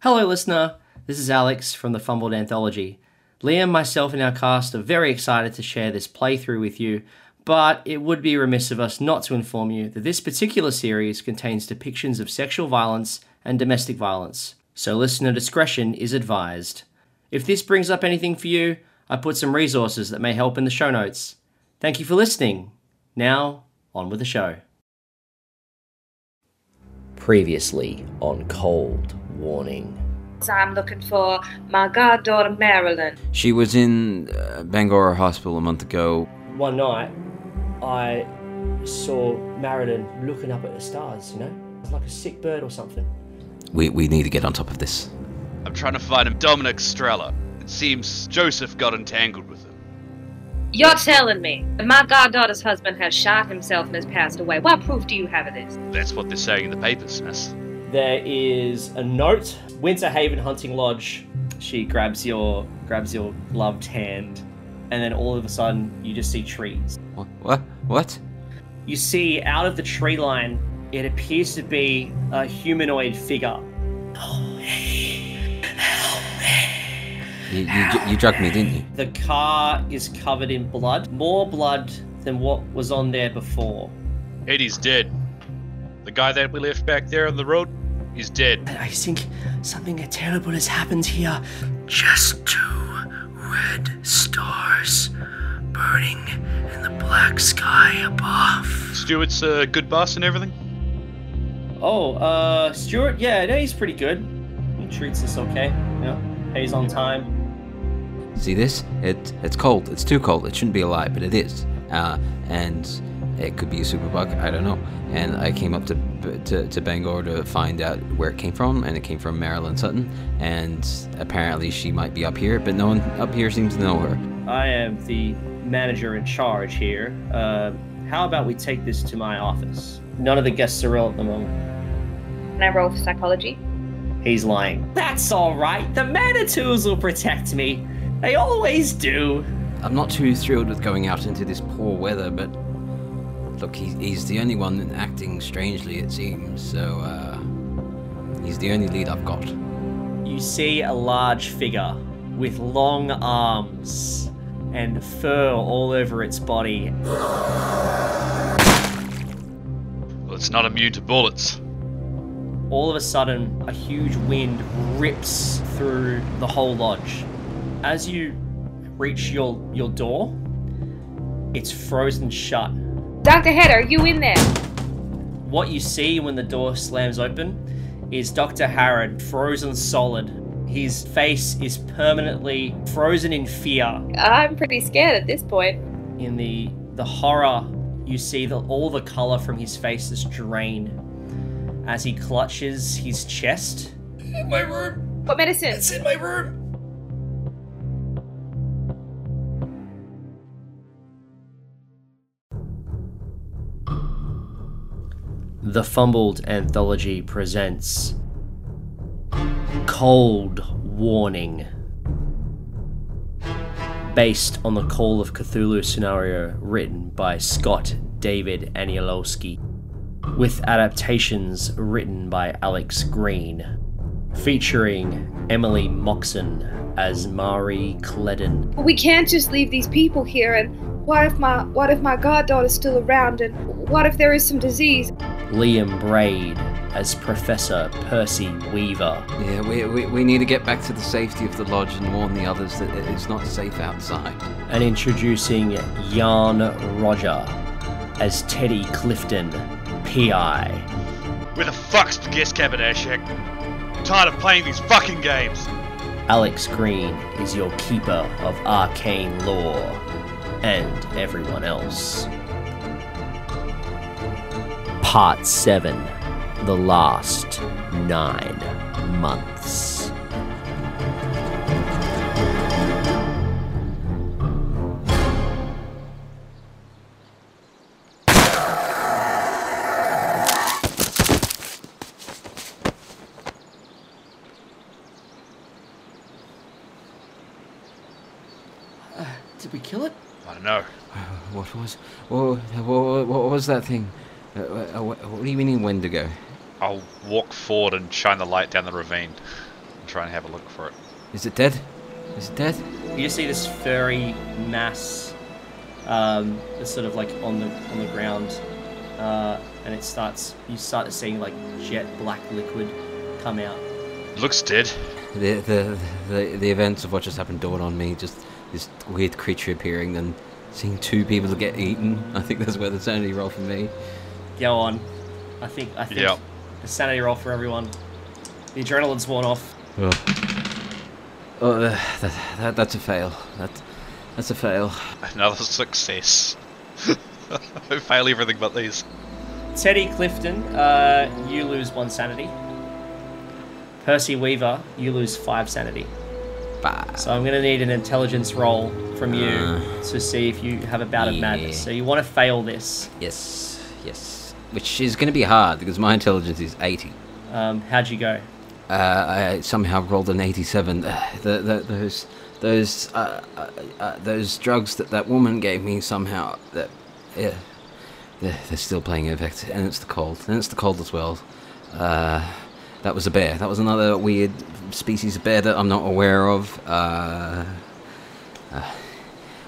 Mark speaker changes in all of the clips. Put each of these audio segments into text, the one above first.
Speaker 1: Hello, listener. This is Alex from the Fumbled Anthology. Liam, myself, and our cast are very excited to share this playthrough with you, but it would be remiss of us not to inform you that this particular series contains depictions of sexual violence and domestic violence, so listener discretion is advised. If this brings up anything for you, I put some resources that may help in the show notes. Thank you for listening. Now, on with the show. Previously on Cold Warning.
Speaker 2: I'm looking for my goddaughter Marilyn.
Speaker 3: She was in uh, Bangor Hospital a month ago.
Speaker 1: One night, I saw Marilyn looking up at the stars, you know? It's like a sick bird or something.
Speaker 3: We, we need to get on top of this.
Speaker 4: I'm trying to find him Dominic Strella. It seems Joseph got entangled with him.
Speaker 2: You're telling me that my goddaughter's husband has shot himself and has passed away. What proof do you have of this?
Speaker 4: That's what they're saying in the papers, miss.
Speaker 1: There is a note. Winter Haven Hunting Lodge. She grabs your grabs your gloved hand, and then all of a sudden you just see trees.
Speaker 3: What? What? What?
Speaker 1: You see out of the tree line, it appears to be a humanoid figure.
Speaker 3: You, you, you drugged me, didn't you?
Speaker 1: The car is covered in blood, more blood than what was on there before.
Speaker 4: Eddie's dead. The guy that we left back there on the road, is dead.
Speaker 1: I think something terrible has happened here. Just two red stars burning in the black sky above.
Speaker 4: Stuart's a good boss and everything.
Speaker 1: Oh, uh, Stuart, yeah, no, he's pretty good. He treats us okay, you know, pays on time.
Speaker 3: See this? It it's cold. It's too cold. It shouldn't be alive, but it is. Uh, and it could be a superbug. I don't know. And I came up to, to to Bangor to find out where it came from, and it came from Marilyn Sutton. And apparently she might be up here, but no one up here seems to know her.
Speaker 1: I am the manager in charge here. Uh, how about we take this to my office? None of the guests are ill at the moment.
Speaker 2: Can I roll for psychology?
Speaker 1: He's lying. That's all right. The Manitous will protect me. They always do.
Speaker 3: I'm not too thrilled with going out into this poor weather, but look, he, he's the only one acting strangely, it seems. So uh, he's the only lead I've got.
Speaker 1: You see a large figure with long arms and fur all over its body.
Speaker 4: Well, it's not immune to bullets.
Speaker 1: All of a sudden, a huge wind rips through the whole lodge. As you reach your, your door, it's frozen shut.
Speaker 2: Dr. Head, are you in there?
Speaker 1: What you see when the door slams open is Dr. Harrod frozen solid. His face is permanently frozen in fear.
Speaker 2: I'm pretty scared at this point.
Speaker 1: In the the horror, you see that all the color from his face is drained as he clutches his chest. In my room.
Speaker 2: What medicine?
Speaker 1: It's in my room. The Fumbled Anthology presents Cold Warning. Based on the Call of Cthulhu scenario written by Scott David Aniolowski, with adaptations written by Alex Green, featuring Emily Moxon as Marie Cledden,
Speaker 2: We can't just leave these people here and what if my what if my goddaughter's still around and what if there is some disease?
Speaker 1: Liam Braid as Professor Percy Weaver,
Speaker 3: Yeah, we, we, we need to get back to the safety of the lodge and warn the others that it's not safe outside.
Speaker 1: and introducing Jan Roger as Teddy Clifton, PI.
Speaker 4: Where the fuck's the guest cabin, Achak? I'm tired of playing these fucking games.
Speaker 1: Alex Green is your keeper of arcane lore, and everyone else. Part 7 The Last Nine Months. Uh, did we kill it?
Speaker 4: I don't know.
Speaker 3: Uh, what was what, what, what was that thing? Uh, uh, what, what do you mean Wendigo?
Speaker 4: I'll walk forward and shine the light down the ravine. And try and have a look for it.
Speaker 3: Is it dead? Is it dead?
Speaker 1: You see this furry mass, um, that's sort of like on the on the ground, uh, and it starts. You start seeing like jet black liquid come out.
Speaker 4: Looks dead.
Speaker 3: The, the the the events of what just happened dawn on me. Just this weird creature appearing, then seeing two people get eaten. I think that's where the sanity roll for me.
Speaker 1: Go on. I think I think
Speaker 4: Yeah.
Speaker 1: the sanity roll for everyone. The adrenaline's worn off.
Speaker 3: Oh, oh that, that, that, that's a fail. That that's a fail.
Speaker 4: Another success. I fail everything but these.
Speaker 1: Teddy Clifton, uh, you lose one sanity. Percy Weaver, you lose five sanity.
Speaker 3: Bah.
Speaker 1: So I'm gonna need an intelligence roll from you
Speaker 3: Uh,
Speaker 1: to see if you have a bout of madness. So you want to fail this.
Speaker 3: Yes, yes. Which is going to be hard because my intelligence is 80.
Speaker 1: Um, how'd you go?
Speaker 3: Uh, I somehow rolled an 87. Uh, the, the, those those uh, uh, uh, those drugs that that woman gave me somehow that yeah, they're, they're still playing effect, and it's the cold, and it's the cold as well. Uh, that was a bear. That was another weird species of bear that I'm not aware of. Uh, uh,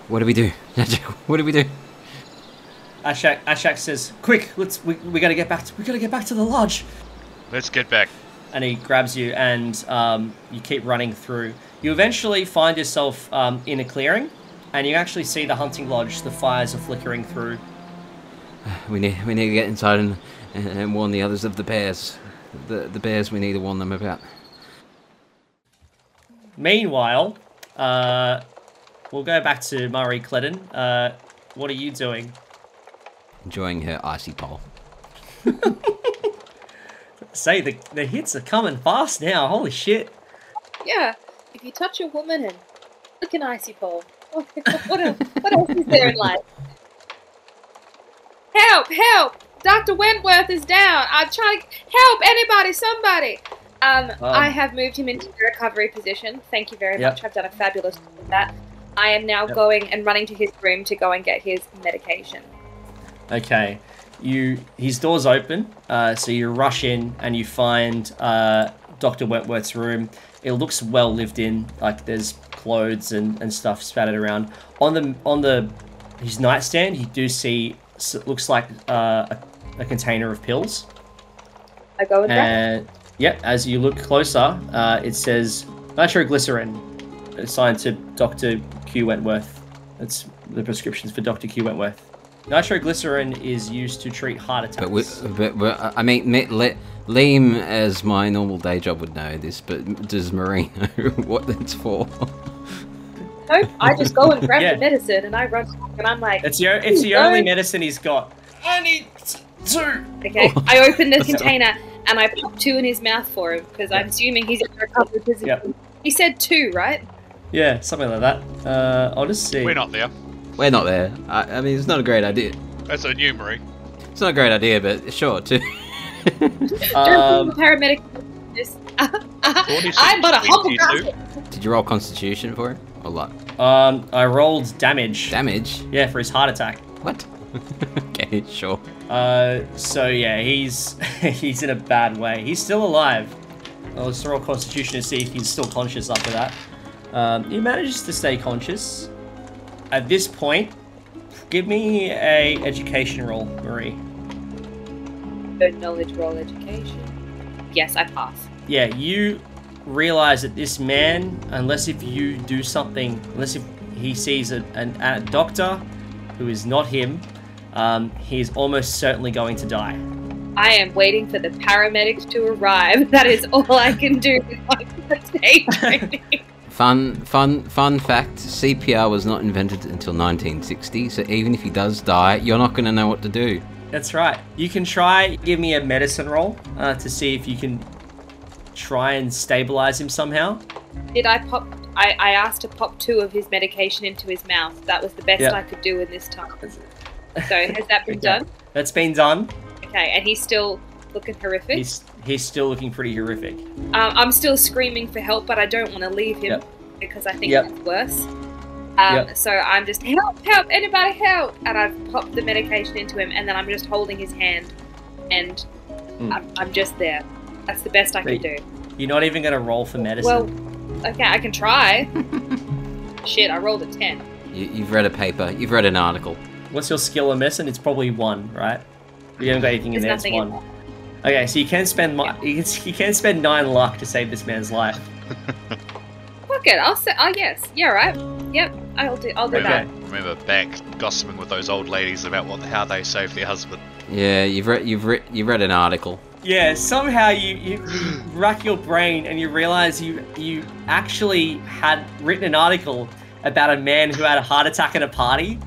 Speaker 3: what do we do? what do we do?
Speaker 1: Achak, Achak says, "Quick, let's we, we gotta get back to we gotta get back to the lodge."
Speaker 4: Let's get back.
Speaker 1: And he grabs you, and um, you keep running through. You eventually find yourself um, in a clearing, and you actually see the hunting lodge. The fires are flickering through.
Speaker 3: We need we need to get inside and, and, and warn the others of the bears. The the bears we need to warn them about.
Speaker 1: Meanwhile, uh, we'll go back to Marie Cledden. Uh, what are you doing?
Speaker 3: Enjoying her icy pole.
Speaker 1: Say the the hits are coming fast now. Holy shit!
Speaker 2: Yeah, if you touch a woman and look an icy pole, what else, what else is there in life? Help! Help! Dr. Wentworth is down. I'm trying to help anybody, somebody. Um, I have moved him into the recovery position. Thank you very
Speaker 1: Yep.
Speaker 2: much. I've done a fabulous job with that. I am now
Speaker 1: Yep.
Speaker 2: going and running to his room to go and get his medication.
Speaker 1: Okay, you his door's open, uh, so you rush in and you find uh, Doctor Wentworth's room. It looks well lived in. Like there's clothes and, and stuff spattered around on the on the his nightstand. You do see looks like uh, a, a container of pills.
Speaker 2: I go and grab
Speaker 1: And yep, as you look closer, uh, it says nitroglycerin, assigned to Dr. Q Wentworth. That's the prescriptions for Dr. Q Wentworth. Nitroglycerin is used to treat heart attacks.
Speaker 3: But, we, but, but I mean, me- Le- Liam, as my normal day job, would know this. But does Marie know what that's for?
Speaker 2: Nope, I just go and grab
Speaker 1: Yeah.
Speaker 2: the medicine and I run back and I'm like,
Speaker 1: it's your it's the only medicine he's got. I need two.
Speaker 2: okay. I open the container and I pop two in his mouth for him because I'm assuming he's in a recovery position.
Speaker 1: Yep.
Speaker 2: He said two, right?
Speaker 1: Yeah, something like that. Uh, I'll just see.
Speaker 4: We're not there.
Speaker 3: We're not there. I, I mean, it's not a great idea.
Speaker 4: That's a new Marie.
Speaker 3: It's not a great idea, but sure. Too.
Speaker 1: Um,
Speaker 2: paramedic. I'm but a humble guy.
Speaker 3: Did you roll Constitution for it? Or luck?
Speaker 1: um, I rolled damage.
Speaker 3: Damage?
Speaker 1: Yeah, for his heart attack.
Speaker 3: What? okay, sure.
Speaker 1: Uh, so yeah, he's he's in a bad way. He's still alive. I'll just roll Constitution to see if he's still conscious after that. Um, he manages to stay conscious. At this point, give me a education roll, Marie.
Speaker 2: Good knowledge roll education. Yes, I pass.
Speaker 1: Yeah, you realize that this man, unless if you do something, unless if he sees a, an, a doctor who is not him, um, is almost certainly going to die.
Speaker 2: I am waiting for the paramedics to arrive. That is all I can do with my first aid training.
Speaker 3: Fun, fun, fun fact: CPR was not invented until 1960. So even if he does die, you're not going to know what to do.
Speaker 1: That's right. You can try give me a medicine roll uh, to see if you can try and stabilize him somehow.
Speaker 2: Did I pop? I, I asked to pop two of his medication into his mouth. That was the best
Speaker 1: Yeah.
Speaker 2: I could do in this time. So has that been
Speaker 1: Okay.
Speaker 2: done?
Speaker 1: That's been done.
Speaker 2: Okay, and he's still looking horrific.
Speaker 1: He's he's still looking pretty horrific.
Speaker 2: Um, I'm still screaming for help, but I don't want to leave him
Speaker 1: Yep.
Speaker 2: because I think
Speaker 1: Yep.
Speaker 2: it's worse. Um,
Speaker 1: Yep.
Speaker 2: So I'm just help, help, anybody help, and I've popped the medication into him, and then I'm just holding his hand, and
Speaker 1: Mm.
Speaker 2: I'm, I'm just there. That's the best I can do.
Speaker 1: You're not even gonna roll for medicine.
Speaker 2: Well, okay, I can try. Shit, I rolled a 10.
Speaker 3: You, you've read a paper. You've read an article.
Speaker 1: What's your skill in medicine? It's probably one, right? You haven't got anything in there. It's
Speaker 2: nothing in
Speaker 1: one. Okay, so you can spend mi- you can, you can spend nine luck to save this man's life.
Speaker 2: Fuck it, I'll say, oh yes, yeah, right. Yep, I'll do, I'll do
Speaker 1: Okay.
Speaker 2: that.
Speaker 4: Remember back gossiping with those old ladies about what how they saved their husband.
Speaker 3: Yeah, you've read you've read you've read an article.
Speaker 1: Yeah, somehow you, you, you rack your brain and you realize you you actually had written an article about a man who had a heart attack at a party,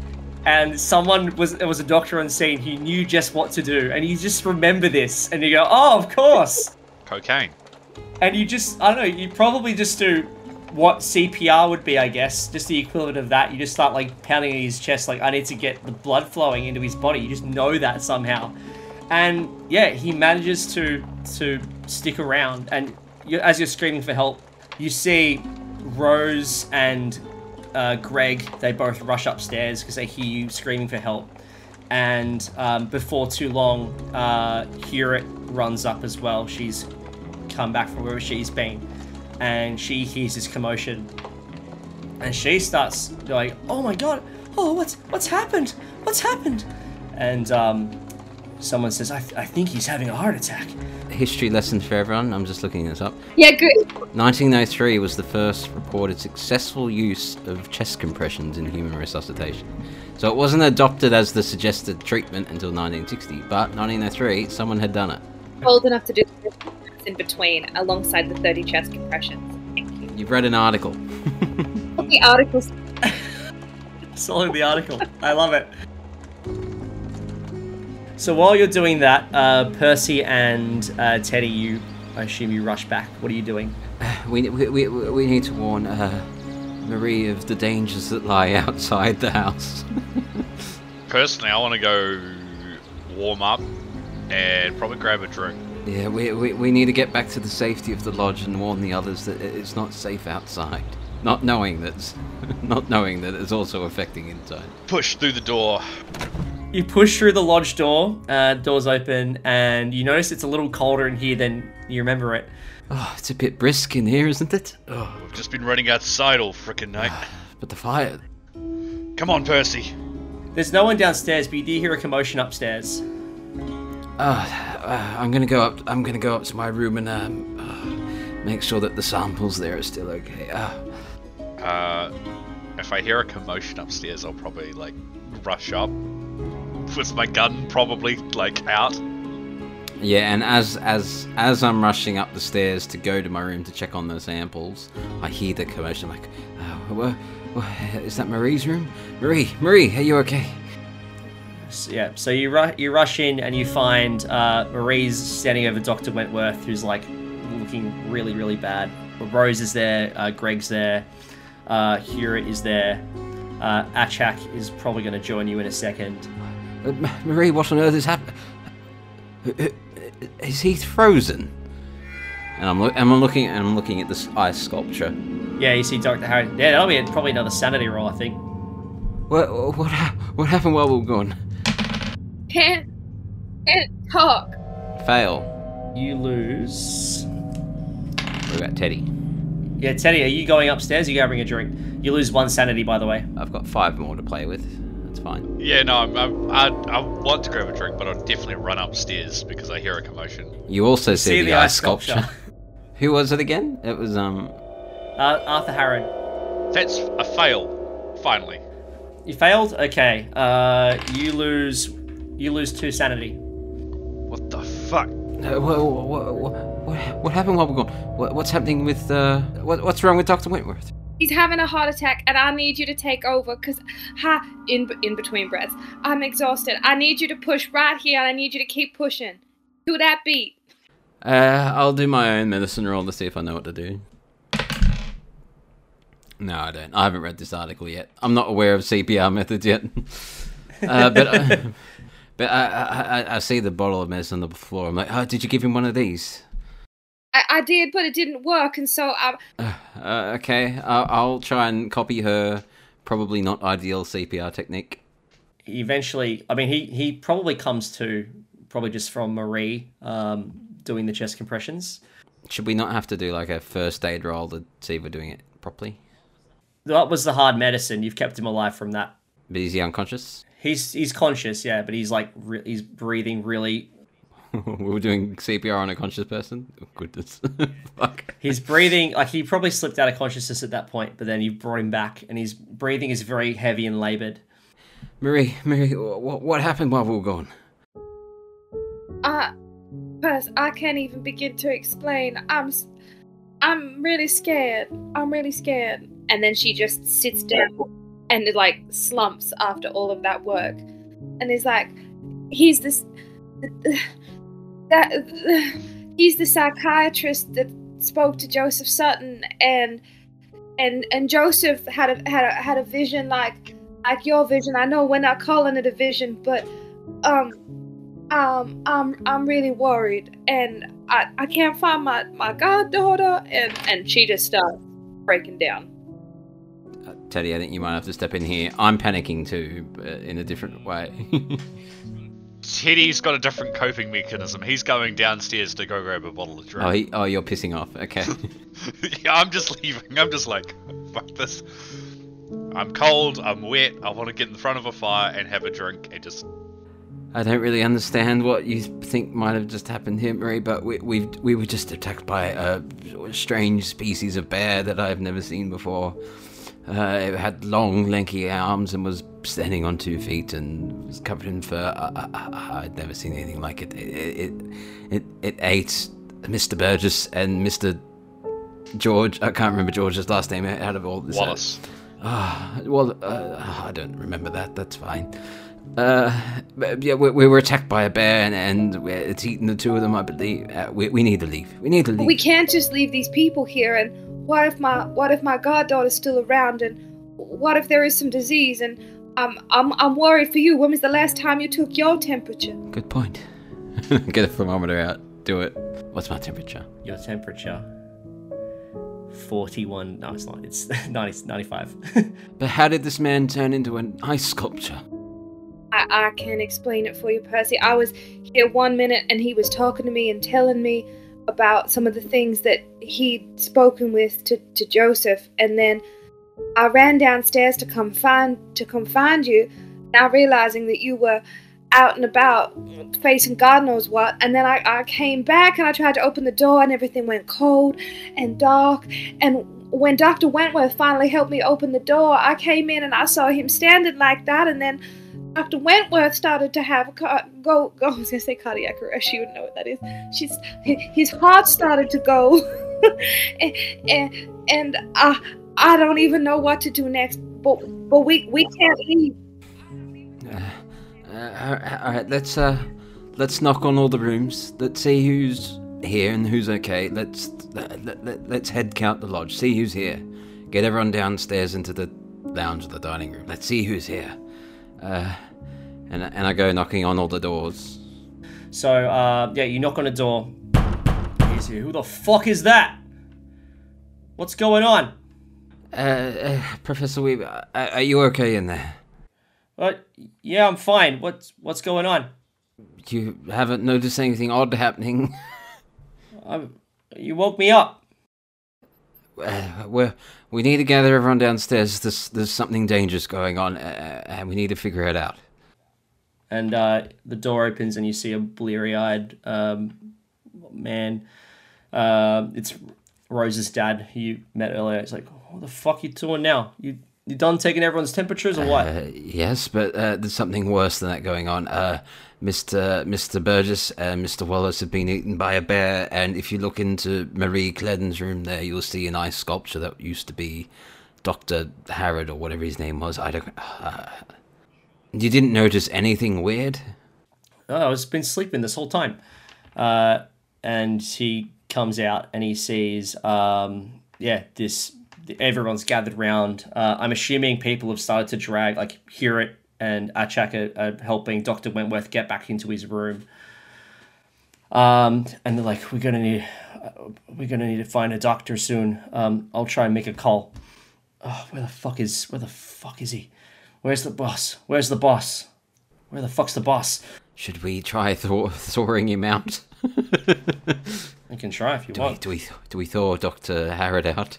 Speaker 1: and someone was there was a doctor on scene He knew just what to do, and you just remember this, and you go, oh, of course,
Speaker 4: Cocaine.
Speaker 1: and you just I don't know, you probably just do what CPR would be, I guess, just the equivalent of that. You just start like pounding in his chest, like I need to get the blood flowing into his body. You just know that somehow, and yeah, he manages to to stick around. And you, as you're screaming for help, you see Rose and uh, Greg. They both rush upstairs because they hear you screaming for help. And um, before too long, uh, runs up as well. She's come back from wherever she's been, and she hears this commotion, and she starts going, "Oh my god! Oh, what's what's happened? What's happened?" And um, someone says, I, th- "I think he's having a heart attack."
Speaker 3: History lesson for everyone. I'm just looking this up.
Speaker 2: Yeah, good.
Speaker 3: 1903 was the first reported successful use of chest compressions in human resuscitation. So it wasn't adopted as the suggested treatment until 1960, but 1903 someone had done it.
Speaker 2: Old enough to do this in between, alongside the 30 chest compressions. Thank you.
Speaker 3: You've read an article.
Speaker 2: The articles.
Speaker 1: Solid the article. I love it. So while you're doing that, uh, Percy and uh, Teddy, you, I assume you rush back. What are you doing?
Speaker 3: We, we, we, we need to warn uh, Marie of the dangers that lie outside the house.
Speaker 4: Personally, I want to go warm up and probably grab a drink.
Speaker 3: yeah, we, we, we need to get back to the safety of the lodge and warn the others that it's not safe outside. Not knowing that, not knowing that it's also affecting inside.
Speaker 4: Push through the door.
Speaker 1: You push through the lodge door. Uh, doors open, and you notice it's a little colder in here than you remember it.
Speaker 3: Oh, it's a bit brisk in here, isn't it? Oh,
Speaker 4: We've just been running outside all frickin' night.
Speaker 3: but the fire.
Speaker 4: Come on, Percy.
Speaker 1: There's no one downstairs, but you do hear a commotion upstairs.
Speaker 3: Uh, uh, I'm gonna go up. I'm gonna go up to my room and um, uh, make sure that the samples there are still okay. Uh,
Speaker 4: Uh, if I hear a commotion upstairs, I'll probably like rush up with my gun, probably like out.
Speaker 3: yeah, and as as as I'm rushing up the stairs to go to my room to check on the samples, I hear the commotion. I'm like, uh, wha- wha- is that Marie's room? Marie, Marie, are you okay?
Speaker 1: So, yeah, so you ru- you rush in and you find uh, Marie's standing over Doctor Wentworth, who's like looking really really bad. Rose is there, uh, Greg's there, uh, Hewitt is there. Uh, Achak is probably going to join you in a second.
Speaker 3: Uh, Marie, what on earth is happening? Is he frozen? And I'm, loo- I'm looking and I'm looking at this ice sculpture.
Speaker 1: Yeah, you see Doctor Harry. Yeah, that'll be probably another sanity roll, I think.
Speaker 3: What what ha- what happened while we were gone?
Speaker 2: Can't, can't talk.
Speaker 3: Fail.
Speaker 1: You lose.
Speaker 3: What about Teddy?
Speaker 1: Yeah, Teddy, are you going upstairs? Are you grabbing a drink? You lose one sanity, by the way.
Speaker 3: I've got five more to play with. That's fine.
Speaker 4: Yeah, no, I'm, I'm, I, I want to grab a drink, but I'll definitely run upstairs because I hear a commotion.
Speaker 3: You also see,
Speaker 1: see
Speaker 3: the, ice sculpture. Who was it again? It was um.
Speaker 1: Uh, Arthur Harrod.
Speaker 4: That's a fail. Finally.
Speaker 1: You failed. Okay. Uh, you lose. You lose two sanity.
Speaker 4: What the fuck?
Speaker 3: Uh, what, what, what, what happened while we're gone? What, what's happening with uh? What, what's wrong with Doctor Wentworth?
Speaker 2: Having a heart attack, and I need you to take over. Cause, ha, in in between breaths, I'm exhausted. I need you to push right here, and I need you to keep pushing. Do that beat.
Speaker 3: Uh, I'll do my own medicine roll to see if I know what to do. No, I don't. I haven't read this article yet. I'm not aware of CPR methods yet. uh, but uh, but I, I, I, I see the bottle of medicine on the floor. I'm like, oh, did you give him one of these?
Speaker 2: I, I did, but it didn't work, and so I.
Speaker 3: Uh, okay, I'll, I'll try and copy her probably not ideal CPR technique.
Speaker 1: Eventually, I mean, he he probably comes to probably just from Marie um, doing the chest compressions.
Speaker 3: Should we not have to do like a first aid roll to see if we're doing it properly?
Speaker 1: That was the hard medicine. You've kept him alive from that.
Speaker 3: But is he unconscious?
Speaker 1: He's he's conscious, yeah, but he's like re- he's breathing really.
Speaker 3: we were doing CPR on a conscious person. Oh, goodness, fuck.
Speaker 1: He's breathing like he probably slipped out of consciousness at that point, but then you brought him back, and his breathing is very heavy and labored.
Speaker 3: Marie, Marie, what, what happened while we were gone?
Speaker 2: Uh, Perth, I can't even begin to explain. I'm, s- I'm really scared. I'm really scared. And then she just sits down and like slumps after all of that work, and is like, he's this, that, he's the psychiatrist that spoke to Joseph Sutton, and and and Joseph had a had a had a vision like like your vision. I know we're not calling it a vision, but um um I'm I'm really worried and I, I can't find my, my goddaughter and, and she just starts breaking down.
Speaker 3: Uh, Teddy, I think you might have to step in here. I'm panicking too, but in a different way.
Speaker 4: Teddy's got a different coping mechanism. He's going downstairs to go grab a bottle of drink.
Speaker 3: oh, he, oh, you're pissing off. Okay.
Speaker 4: yeah, I'm just leaving. I'm just like, fuck this. I'm cold. I'm wet. I want to get in front of a fire and have a drink and just.
Speaker 3: I don't really understand what you think might have just happened here, Marie, but we we we were just attacked by a strange species of bear that I've never seen before. Uh, it had long, lanky arms and was standing on two feet and was covered in fur. I, I, I'd never seen anything like it. It it it, it ate Mr. Burgess and Mr. George. I can't remember George's last name out of all this.
Speaker 4: Wallace.
Speaker 3: Ah, well, uh, I don't remember that. That's fine. Uh, yeah, we, we were attacked by a bear, and, and it's eaten the two of them. I believe. Uh, we, we need to leave. We need to
Speaker 2: But
Speaker 3: leave.
Speaker 2: we can't just leave these people here and what if my what if my goddaughter's still around and what if there is some disease and I'm I'm I'm worried for you. When was the last time you took your temperature?
Speaker 3: Good point. Get a thermometer out. Do it. What's my temperature?
Speaker 1: Your temperature. 41. No, it's not. It's 90, 95.
Speaker 3: But how did this man turn into an ice sculpture?
Speaker 2: I, I can't explain it for you, Percy. I was here one minute and he was talking to me and telling me about some of the things that he'd spoken with to, to Joseph, and then I ran downstairs to come find to come find you, now realizing that you were out and about facing God knows what, and then I, I came back and I tried to open the door and everything went cold and dark. And when Dr. Wentworth finally helped me open the door, I came in and I saw him standing like that. And then Dr. Wentworth started to have car- go go. I was gonna say cardiac arrest. You would know what that is. She's his heart started to go, and and, and I I don't even know what to do next. But but we we can't leave.
Speaker 3: Uh, uh, all right, let's uh, let's knock on all the rooms. Let's see who's here and who's okay. Let's let, let, let, let's head count the lodge. See who's here. Get everyone downstairs into the lounge or the dining room. Let's see who's here. Uh, and and I go knocking on all the doors.
Speaker 1: so, uh, yeah, you knock on a door. He's here. Who the fuck is that? What's going on?
Speaker 3: Uh, uh Professor Weaver, uh, are you okay in there?
Speaker 1: Uh, yeah, I'm fine. What's what's going on?
Speaker 3: You haven't noticed anything odd happening?
Speaker 1: Um, you woke me up.
Speaker 3: Uh, we we need to gather everyone downstairs. There's there's something dangerous going on, uh, and we need to figure it out.
Speaker 1: and uh, the door opens and you see a bleary-eyed um, man. Uh, it's Rose's dad, who you met earlier. It's like, what the fuck are you doing now? You you done taking everyone's temperatures or what?
Speaker 3: Uh, yes, but uh, there's something worse than that going on. Mr. Mr. Burgess and Mr. Wallace have been eaten by a bear, and if you look into Marie Cledden's room there, you'll see an ice sculpture that used to be Doctor Harrod or whatever his name was. I don't. Uh, you didn't notice anything weird?
Speaker 1: oh, I've been sleeping this whole time. Uh, and he comes out and he sees, um, yeah, this. Everyone's gathered round. Uh, I'm assuming people have started to drag, like, Hewitt, and Achak are, are helping Dr. Wentworth get back into his room. Um, and they're like, we're gonna need, uh, we're gonna need to find a doctor soon. Um, I'll try and make a call. Oh, where the fuck is, where the fuck is he? Where's the boss? Where's the boss? Where the fuck's the boss?
Speaker 3: should we try thawing him out?
Speaker 1: You can try if you
Speaker 3: do we
Speaker 1: want.
Speaker 3: do we do we thaw Doctor Harrod out?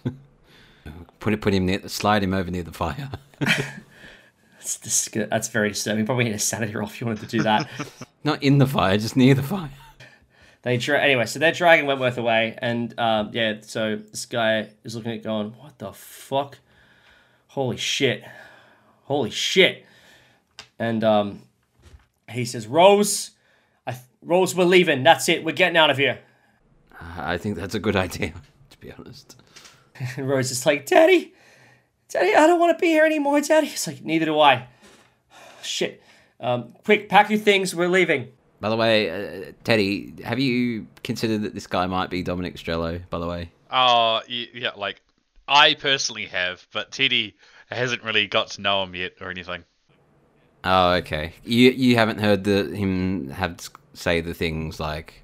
Speaker 3: put it put him near slide him over near the fire.
Speaker 1: That's, disg- that's very disturbing. Probably need a sanity roll if you wanted to do that.
Speaker 3: Not in the fire, just near the fire.
Speaker 1: They dra- anyway, so they're dragging Wentworth away, and um, yeah, so this guy is looking at, going, "What the fuck? Holy shit! Holy shit!" And um, he says, "Rose, I th- Rose, we're leaving. That's it. We're getting out of here."
Speaker 3: I think that's a good idea, to be honest.
Speaker 1: And Rose is like, "Daddy, Daddy, I don't want to be here anymore, Daddy." It's like, "Neither do I." Shit. Um, quick, pack your things. We're leaving.
Speaker 3: By the way, uh, Teddy, have you considered that this guy might be Dominic Strello? By the way,
Speaker 4: Oh, y- yeah, like I personally have, but Teddy hasn't really got to know him yet or anything.
Speaker 3: oh, okay. You you haven't heard the him have say the things like,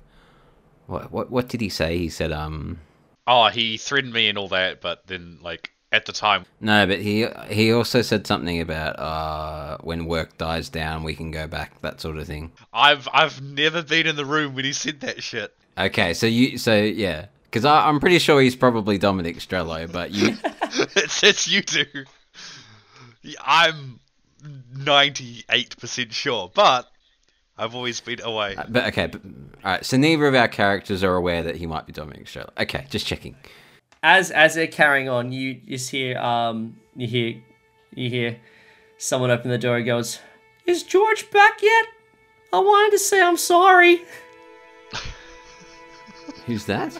Speaker 3: what what what did he say? He said, um,
Speaker 4: Oh, he threatened me and all that, but then like at the time,
Speaker 3: no, but he he also said something about uh when work dies down, we can go back, that sort of thing.
Speaker 4: I've I've never been in the room when he said that shit.
Speaker 3: Okay, so you so yeah, because I'm pretty sure he's probably Dominic Strello, but you
Speaker 4: it's, it's you two. I'm ninety eight percent sure, but I've always been away.
Speaker 3: but okay, but, all right. So neither of our characters are aware that he might be Dominic Strello. Okay, just checking.
Speaker 1: As as they're carrying on, you just hear um you hear you hear someone open the door and goes, "Is George back yet? I wanted to say I'm sorry."
Speaker 3: Who's that?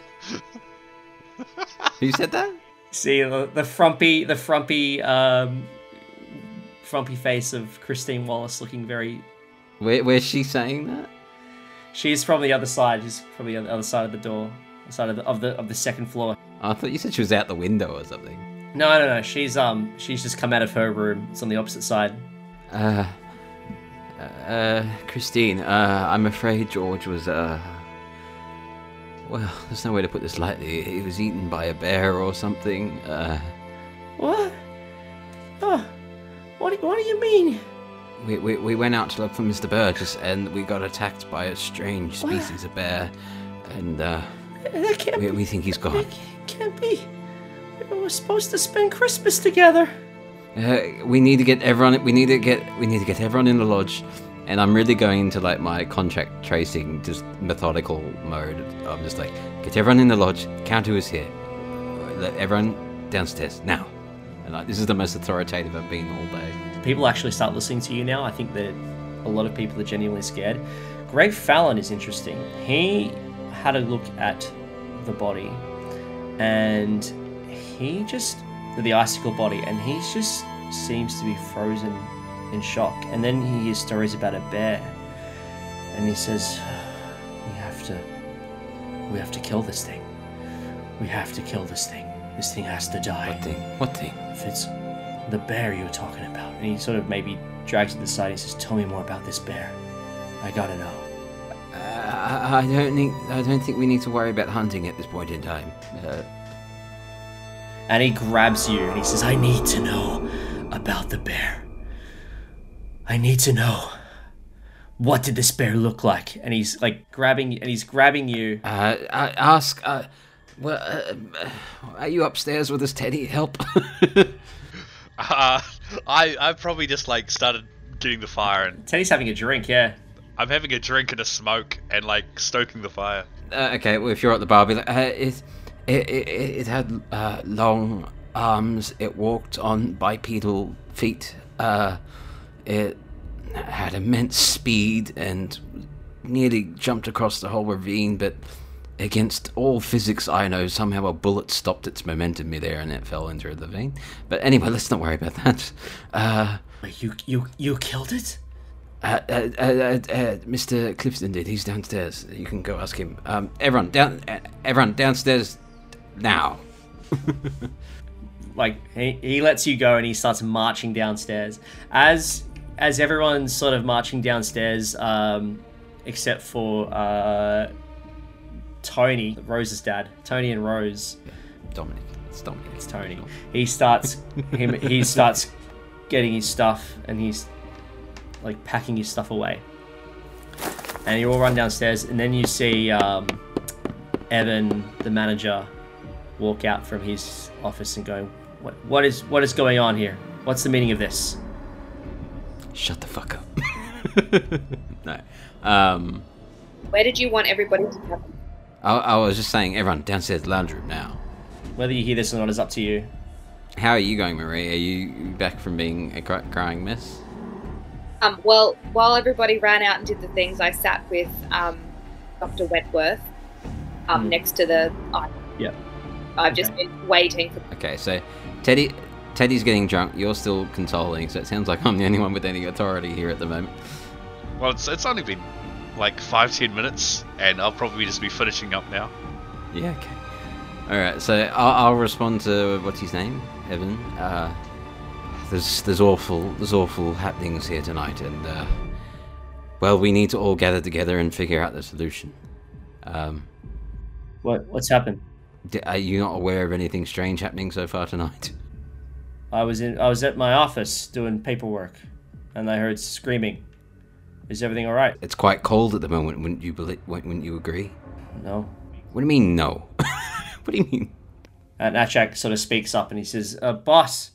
Speaker 3: Who said that?
Speaker 1: See the, the frumpy the frumpy um frumpy face of Christine Wallace looking very.
Speaker 3: Where, where's she saying that?
Speaker 1: She's from the other side. She's from the other side of the door, side of the of the of the second floor.
Speaker 3: I thought you said she was out the window or something.
Speaker 1: No, no, no. She's um she's just come out of her room. It's on the opposite side.
Speaker 3: Uh, uh, Christine, uh, I'm afraid George was, uh, well, there's no way to put this lightly. He was eaten by a bear or something. Uh,
Speaker 1: What? Oh, what? do- What do you mean?
Speaker 3: we, we, we went out to look for Mr. Burgess and we got attacked by a strange
Speaker 1: What?
Speaker 3: species of bear. And, uh, we, we think he's gone.
Speaker 1: It can't be. We were supposed to spend Christmas together.
Speaker 3: Uh, we need to get everyone. We need to get. We need to get everyone in the lodge. And I'm really going into like my contract tracing, just methodical mode. I'm just like, get everyone in the lodge. Count who is here. Let everyone downstairs now. And like, this is the most authoritative I've been all day.
Speaker 1: People actually start listening to you now. I think that a lot of people are genuinely scared. Greg Fallon is interesting. He had a look at the body, and he just the icicle body, and he just seems to be frozen in shock. And then he hears stories about a bear, and he says, "We have to, we have to kill this thing. We have to kill this thing. This thing has to die."
Speaker 3: What thing? What thing?
Speaker 1: if it's the bear you were talking about. And he sort of maybe drags it to the side. He says, "Tell me more about this bear. I gotta know."
Speaker 3: I, I don't think. I don't think we need to worry about hunting at this point in time. Uh,
Speaker 1: And he grabs you and he says, "I need to know about the bear. I need to know." What did this bear look like? And he's like grabbing, and he's grabbing you.
Speaker 3: uh, I ask. Uh, well, uh, uh, are you upstairs with us, Teddy? Help.
Speaker 4: Uh, I I probably just like started getting the fire and
Speaker 1: Teddy's having a drink, yeah.
Speaker 4: I'm having a drink and a smoke and like stoking the fire.
Speaker 3: Uh, okay, well, if you're at the bar, be like, uh, it, it, it, it had uh, long arms. It walked on bipedal feet. Uh, it had immense speed and nearly jumped across the whole ravine, but against all physics I know, somehow a bullet stopped its momentum midair and it fell into the vein. But anyway, let's not worry about that. Uh,
Speaker 1: Wait, you you you killed it?
Speaker 3: Uh, uh, uh, uh, Mr. Clifton did. He's downstairs. You can go ask him. Um, everyone down. Uh, everyone downstairs now.
Speaker 1: like he, he lets you go and he starts marching downstairs as as everyone's sort of marching downstairs um except for uh tony rose's dad tony and rose
Speaker 3: Dominic. It's Dominic.
Speaker 1: it's tony he starts him he starts getting his stuff and he's like packing his stuff away and you all run downstairs, and then you see um, Evan, the manager, walk out from his office and go, "What? What is? What is going on here? What's the meaning of this?"
Speaker 3: Shut the fuck up. no. Um,
Speaker 2: Where did you want everybody to come?
Speaker 3: I, I was just saying, everyone downstairs lounge room now.
Speaker 1: Whether you hear this or not is up to you.
Speaker 3: How are you going, Marie? Are you back from being a crying mess?
Speaker 2: Um, well, while everybody ran out and did the things, I sat with um, Dr. Wentworth um,
Speaker 1: Hmm.
Speaker 2: next to the. I
Speaker 1: Yep.
Speaker 2: I've just been waiting for.
Speaker 3: Okay, so Teddy, Teddy's getting drunk. You're still consoling, so it sounds like I'm the only one with any authority here at the moment.
Speaker 4: Well, it's, it's only been like five ten minutes, and I'll probably just be finishing up now.
Speaker 3: Yeah. Okay. All right. So I'll, I'll respond to what's his name, Evan. Uh, there's there's awful there's awful happenings here tonight, and uh, well, we need to all gather together and figure out the solution. Um,
Speaker 1: What? What's happened?
Speaker 3: d- are you not aware of anything strange happening so far tonight?
Speaker 1: I was in. I was at my office doing paperwork, and I heard screaming. Is everything all right?
Speaker 3: It's quite cold at the moment. Wouldn't you believe? Wouldn't you agree?
Speaker 1: No.
Speaker 3: What do you mean no? what do you mean?
Speaker 1: And Achak sort of speaks up and he says, uh, "Boss,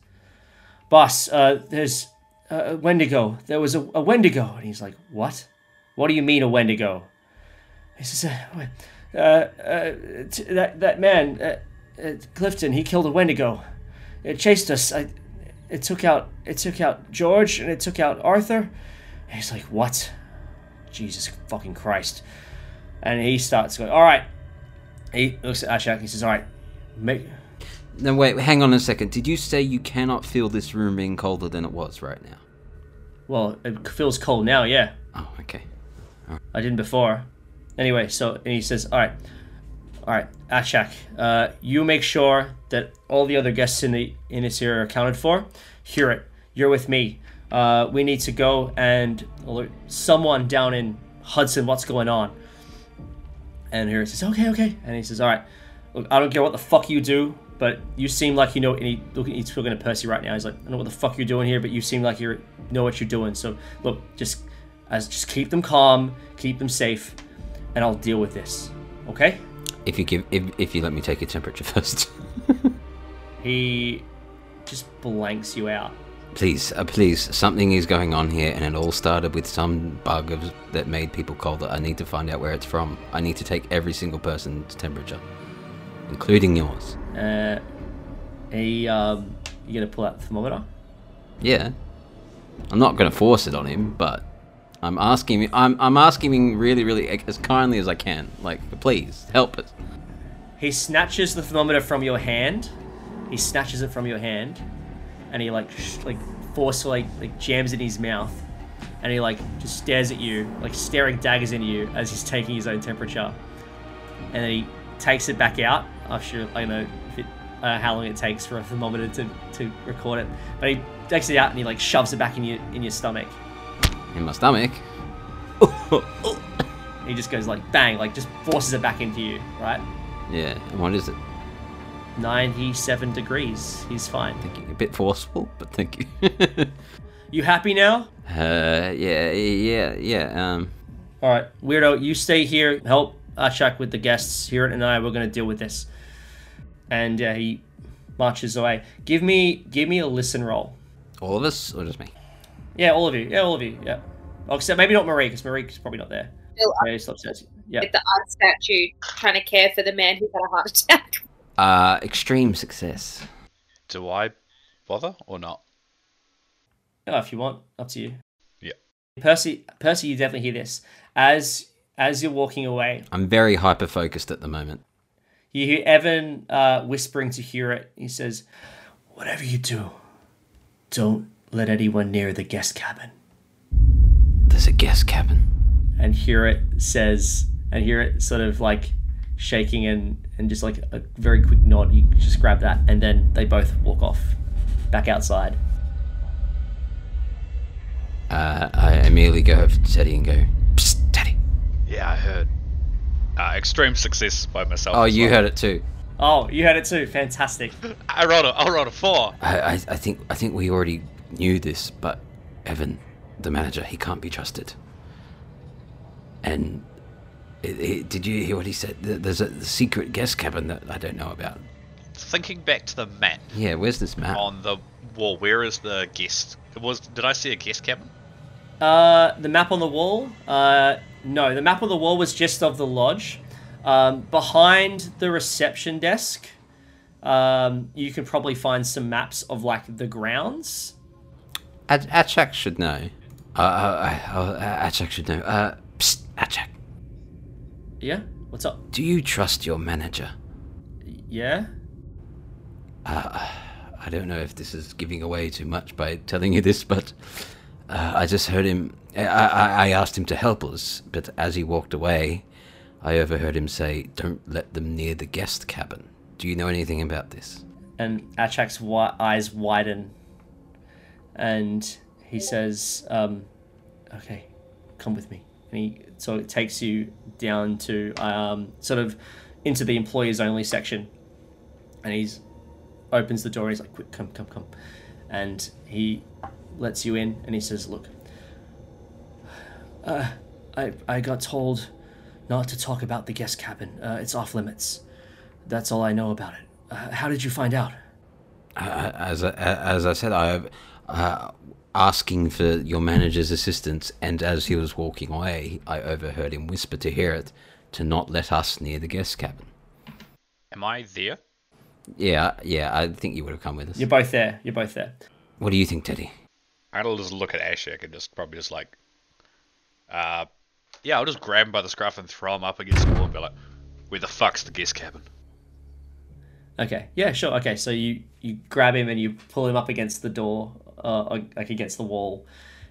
Speaker 1: boss, uh, there's uh, a Wendigo. There was a, a Wendigo." And he's like, "What? What do you mean a Wendigo?" He says, uh, uh, t- "That that man, uh, uh, Clifton, he killed a Wendigo. It chased us. I, it took out it took out George and it took out Arthur." And he's like, "What? Jesus fucking Christ!" And he starts going, "All right." He looks at Achak and he says, "All right." Make,
Speaker 3: No, wait. Hang on a second. Did you say you cannot feel this room being colder than it was right now?
Speaker 1: Well, it feels cold now, yeah.
Speaker 3: Oh, okay.
Speaker 1: I didn't before. Anyway, so and he says, "All right, all right, Achak, uh, you make sure that all the other guests in the in this area are accounted for. Hewitt. You're with me. Uh, we need to go and alert someone down in Hudson. What's going on?" And Hewitt he says, "Okay, okay." And he says, "All right, look, I don't care what the fuck you do." But you seem like you know. And he look, he's looking at Percy right now. He's like, "I don't know what the fuck you're doing here, but you seem like you know what you're doing. So look, just as just keep them calm, keep them safe, and I'll deal with this. Okay?
Speaker 3: If you give, if, if you let me take your temperature first,
Speaker 1: He just blanks you out.
Speaker 3: please, uh, please. Something is going on here, and it all started with some bug of, that made people cold. I need to find out where it's from. I need to take every single person's temperature, including yours.
Speaker 1: Uh, he um, you gonna pull out the thermometer?
Speaker 3: Yeah, I'm not going to force it on him, but I'm asking. I'm I'm asking him really, really as kindly as I can. Like, please help us.
Speaker 1: He snatches the thermometer from your hand. He snatches it from your hand, and he like sh- like forcefully like jams it in his mouth, and he like just stares at you, like staring daggers into you as he's taking his own temperature, and then he takes it back out. I'm sure I don't know if it, uh, how long it takes for a thermometer to, to record it, but he takes it out and he like shoves it back in your in your stomach.
Speaker 3: In my stomach.
Speaker 1: He just goes like bang, like just forces it back into you, right?
Speaker 3: Yeah. And what is it?
Speaker 1: 97 degrees. He's fine.
Speaker 3: Thank you. A bit forceful, but thank you.
Speaker 1: You happy now?
Speaker 3: uh, yeah, yeah, yeah. Um,
Speaker 1: All right, weirdo, you stay here. Help Achak with the guests. Hewitt and I, we're gonna deal with this. And uh, he marches away. Give me, give me a listen roll.
Speaker 3: all of us, or just me?
Speaker 1: Yeah, all of you. Yeah, all of you. Yeah. Oh, except maybe not Marie, because Marie's probably not there.
Speaker 2: Still
Speaker 1: Yeah, stop says. Yeah.
Speaker 2: with the art statue trying to care for the man who had a heart attack.
Speaker 3: Uh, extreme success.
Speaker 4: Do I bother or not?
Speaker 1: Oh, if you want, up to you.
Speaker 4: Yeah.
Speaker 1: Percy, Percy, you definitely hear this as as you're walking away.
Speaker 3: I'm very hyper focused at the moment.
Speaker 1: You hear Evan uh, whispering to Hewitt. He says, "Whatever you do, don't let anyone near the guest cabin."
Speaker 3: There's a guest cabin.
Speaker 1: And Hewitt says, and Hewitt sort of like shaking and and just like a very quick nod. You just grab that, and then they both walk off back outside.
Speaker 3: Uh, I immediately go over to Teddy and go.
Speaker 4: Yeah, I heard. Uh, extreme success by myself.
Speaker 3: Oh, you
Speaker 4: well.
Speaker 3: heard it too.
Speaker 1: Oh, you heard it too. Fantastic.
Speaker 4: I rolled a, I rolled a four.
Speaker 3: I, I, I think I think we already knew this, but Evan, the manager, he can't be trusted. And it, it, did you hear what he said? There's a secret guest cabin that I don't know about.
Speaker 4: Thinking back to the map
Speaker 3: Yeah, where's this map?
Speaker 4: on the wall, where is the guest? Was did I see a guest cabin?
Speaker 1: Uh, the map on the wall. Uh, no, the map on the wall was just of the lodge. Um, behind the reception desk, um, you can probably find some maps of like the grounds.
Speaker 3: Ad- Achak should know. Uh, uh, uh, uh, Achak should know. Uh, psst, Achak,
Speaker 1: Yeah. What's up?
Speaker 3: do you trust your manager?
Speaker 1: Yeah.
Speaker 3: I don't know if this is giving away too much by telling you this, but uh, I just heard him. I, I, asked him to help us, but as he walked away, I overheard him say, "Don't let them near the guest cabin." Do you know anything about this?
Speaker 1: And Achak's wi- eyes widen, and he says, um, "Okay, come with me." And he so it takes you down to um, sort of into the employees only section, and he's opens the door. And he's like, "Quick, come, come, come," and he lets you in, and he says, "Look, uh, I I got told not to talk about the guest cabin. Uh, it's off limits. That's all I know about it. Uh, how did you find out?"
Speaker 3: Uh, as I, as I said, I uh, asking for your manager's assistance, and as he was walking away, I overheard him whisper to Hewitt to not let us near the guest cabin.
Speaker 4: Am I there?
Speaker 3: Yeah, yeah, I think you would have come with us.
Speaker 1: You're both there. You're both there.
Speaker 3: What do you think, Teddy?
Speaker 4: I'll just look at Achak and just probably just like, uh, yeah, I'll just grab him by the scruff and throw him up against the wall and be like, where the fuck's the guest cabin?
Speaker 1: Okay. Yeah. Sure. Okay. So you you grab him and you pull him up against the door, uh, like against the wall,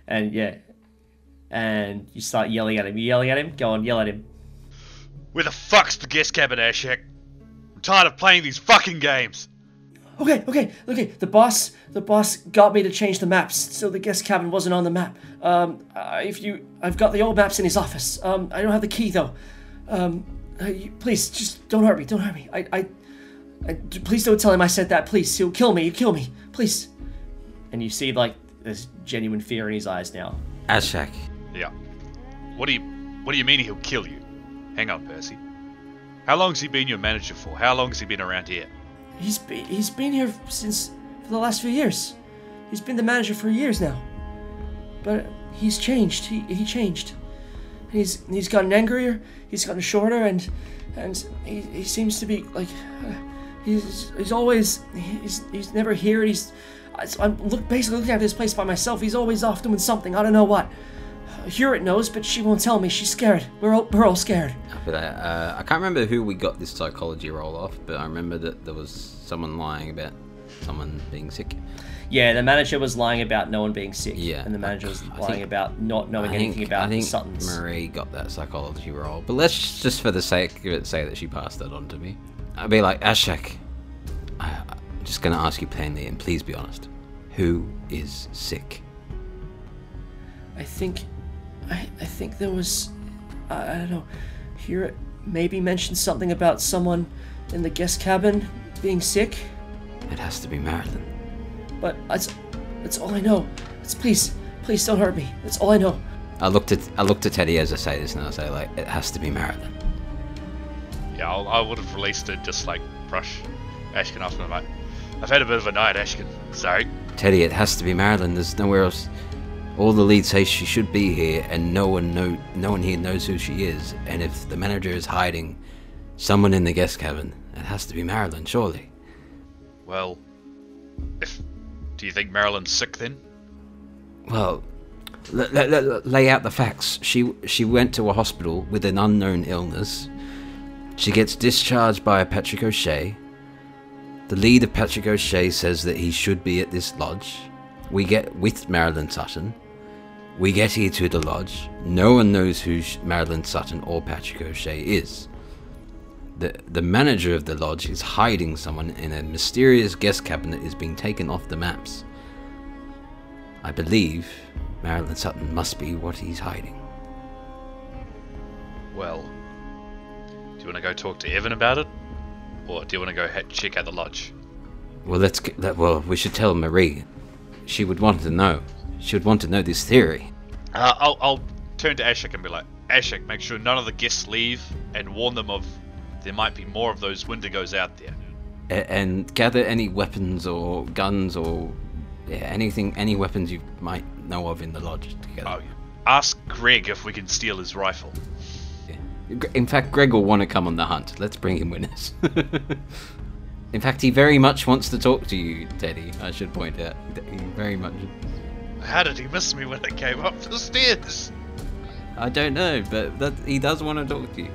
Speaker 1: and yeah, and you start yelling at him. You yelling at him. Go on, yell at him.
Speaker 4: Where the fuck's the guest cabin, Achak? I'm tired of playing these fucking games.
Speaker 1: Okay. Okay. Okay. The boss. The boss got me to change the maps, so the guest cabin wasn't on the map. Um, uh, if you, I've got the old maps in his office. Um, I don't have the key though. Um, uh, you, please, just don't hurt me. Don't hurt me. I, I, I, please don't tell him I said that. Please, he'll kill me. He'll kill me. Please. And you see like there's genuine fear in his eyes now.
Speaker 3: Achak,
Speaker 4: Yeah. What do you What do you mean he'll kill you? Hang on, Percy. How long's he been your manager for? How long has he been around here?
Speaker 1: He's been, he's been here since for the last few years. He's been the manager for years now. But he's changed. He he changed. He's he's gotten angrier. He's gotten shorter, and and he, he seems to be like uh, he's he's always he's he's never here. He's I'm look basically looking at this place by myself. He's always off doing something. I don't know what. Hewitt knows, but she won't tell me. She's scared. We're all, we're all scared.
Speaker 3: but I, uh, I can't remember who we got this psychology roll off, but I remember that there was someone lying about someone being sick.
Speaker 1: Yeah, the manager was lying about no one being sick.
Speaker 3: Yeah,
Speaker 1: and the manager was
Speaker 3: I
Speaker 1: lying
Speaker 3: think-
Speaker 1: about not knowing
Speaker 3: I
Speaker 1: anything about
Speaker 3: I think
Speaker 1: the Suttons.
Speaker 3: Marie got that psychology roll, but let's just for the sake of it say that she passed that on to me. I'd be like, Achak, I, I'm just going to ask you plainly, and please be honest. Who is sick?
Speaker 1: I think, I, I think there was, I, I don't know, Hewitt maybe mentioned something about someone in the guest cabin being sick,
Speaker 3: It has to be Marilyn.
Speaker 1: but that's, that's all I know. It's, please, please don't hurt me. That's all I know.
Speaker 3: I looked at I looked at Teddy as I say this, and I say like, it has to be Marilyn.
Speaker 4: Yeah, I'll, I would have released it just like brush Ashkin off and I'm like, I've had a bit of a night, Ashkin. Sorry.
Speaker 3: Teddy, it has to be Marilyn. There's nowhere else. All the leads say she should be here, and no one know no one here knows who she is. And if the manager is hiding someone in the guest cabin, it has to be Marilyn, surely.
Speaker 4: Well, if do you think Marilyn's sick then?
Speaker 3: Well, lay out the facts. She she went to a hospital with an unknown illness. She gets discharged by Patrick O'Shea. The lead of Patrick O'Shea says that he should be at this lodge. We get with Marilyn Sutton. We get here to the lodge. No one knows who Marilyn Sutton or Patrick O'Shea is. The, the manager of the lodge is hiding someone in a mysterious guest cabin that is being taken off the maps. I believe Marilyn Sutton must be what he's hiding.
Speaker 4: Well, do you want to go talk to Evan about it, or do you want to go check out the lodge?
Speaker 3: Well, let's get. Well, we should tell Marie. She would want to know. She would want to know this theory.
Speaker 4: Uh, I'll, I'll turn to Achak and be like, Achak, make sure none of the guests leave and warn them of there might be more of those Wendigos out there.
Speaker 3: A- and gather any weapons or guns or yeah, anything, any weapons you might know of in the lodge together.
Speaker 4: Oh, ask Greg if we can steal his rifle.
Speaker 3: Yeah. In fact, Greg will want to come on the hunt. Let's bring him with us. in fact, he very much wants to talk to you, Teddy. I should point out. He very much.
Speaker 4: How did he miss me when I came up the stairs?
Speaker 3: I don't know, but that he does want to talk to you.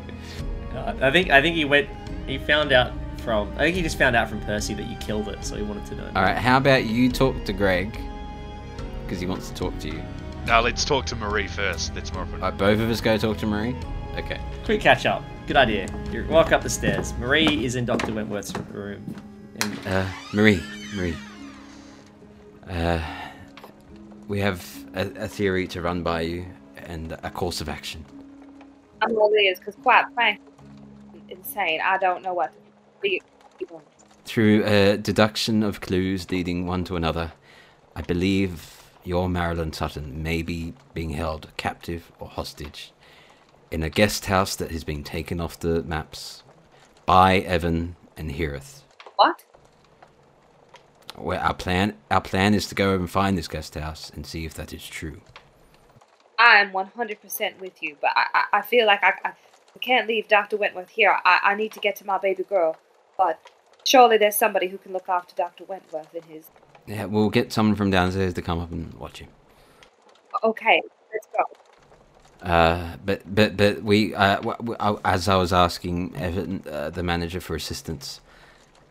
Speaker 1: Uh, I think I think he went. He found out from. I think he just found out from Percy that you killed it, so he wanted to know.
Speaker 3: All right, how about you talk to Greg because he wants to talk to you.
Speaker 4: Now let's talk to Marie first. That's more important.
Speaker 3: All right, both of us go talk to Marie. Okay.
Speaker 1: Quick catch up. Good idea. You walk up the stairs. Marie is in Doctor Wentworth's room. And
Speaker 3: Uh, Marie, Marie. Uh, we have a, a theory to run by you and a course of action.
Speaker 2: I'm all ears because, quite frankly, insane. I don't know what to do.
Speaker 3: Through a deduction of clues leading one to another, I believe your Marilyn Sutton may be being held captive or hostage in a guest house that has been taken off the maps by Evan and Hewitt.
Speaker 2: What?
Speaker 3: Well, our plan, our plan is to go and find this guest house and see if that is true.
Speaker 2: I am 100% with you, but I, I, I feel like I, I, can't leave Dr. Wentworth here. I, I need to get to my baby girl. But surely there's somebody who can look after Dr. Wentworth in his.
Speaker 3: Yeah, we'll get someone from downstairs to come up and watch him.
Speaker 2: Okay, let's go.
Speaker 3: Uh, but but but we uh, w- w- I- as I was asking Evan, uh, the manager, for assistance,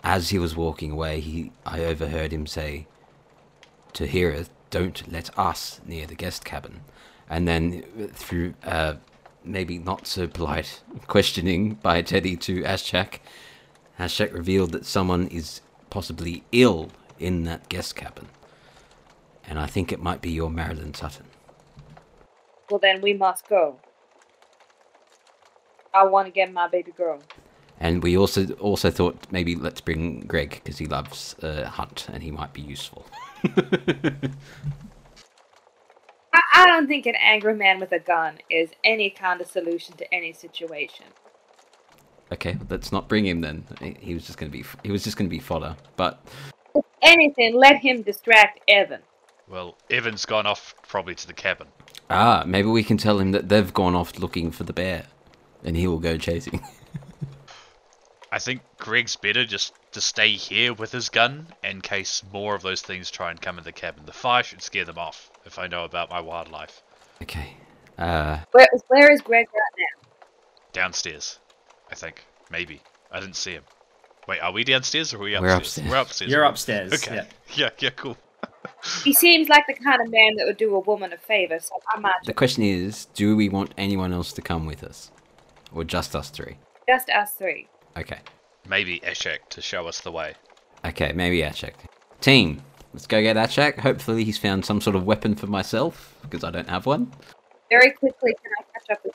Speaker 3: as he was walking away, he I overheard him say to Hewitt, "Don't let us near the guest cabin," and then through uh, maybe not so polite questioning by Teddy to Achak, Achak revealed that someone is possibly ill in that guest cabin, and I think it might be your Marilyn Sutton.
Speaker 2: Well, then we must go. I want to get my baby girl.
Speaker 3: And we also also thought maybe let's bring Greg because he loves uh, hunt and he might be useful.
Speaker 2: I, I don't think an angry man with a gun is any kind of solution to any situation.
Speaker 3: okay, let's not bring him then. He- He was just gonna be he was just gonna be fodder. But
Speaker 2: If anything, let him distract Evan.
Speaker 4: Well, Evan's gone off probably to the cabin.
Speaker 3: ah, maybe we can tell him that they've gone off looking for the bear, and he will go chasing.
Speaker 4: I think Greg's better just to stay here with his gun in case more of those things try and come in the cabin. The fire should scare them off if I know about my wildlife.
Speaker 3: okay. Uh,
Speaker 2: Where, where is Greg right now?
Speaker 4: Downstairs, I think. Maybe. I didn't see him. Wait, are we downstairs or are we upstairs?
Speaker 3: We're upstairs.
Speaker 4: We're upstairs.
Speaker 1: you're upstairs.
Speaker 4: Okay.
Speaker 1: Yeah.
Speaker 4: Yeah, yeah, cool.
Speaker 2: He seems like the kind of man that would do a woman a favor, so I might
Speaker 3: the question is, do we want anyone else to come with us, or just us three?
Speaker 2: just us three.
Speaker 3: Okay.
Speaker 4: Maybe Achak to show us the way.
Speaker 3: Okay, maybe Achak. Team, let's go get Achak. Hopefully he's found some sort of weapon for myself because I don't have one.
Speaker 2: Very quickly, can I catch up with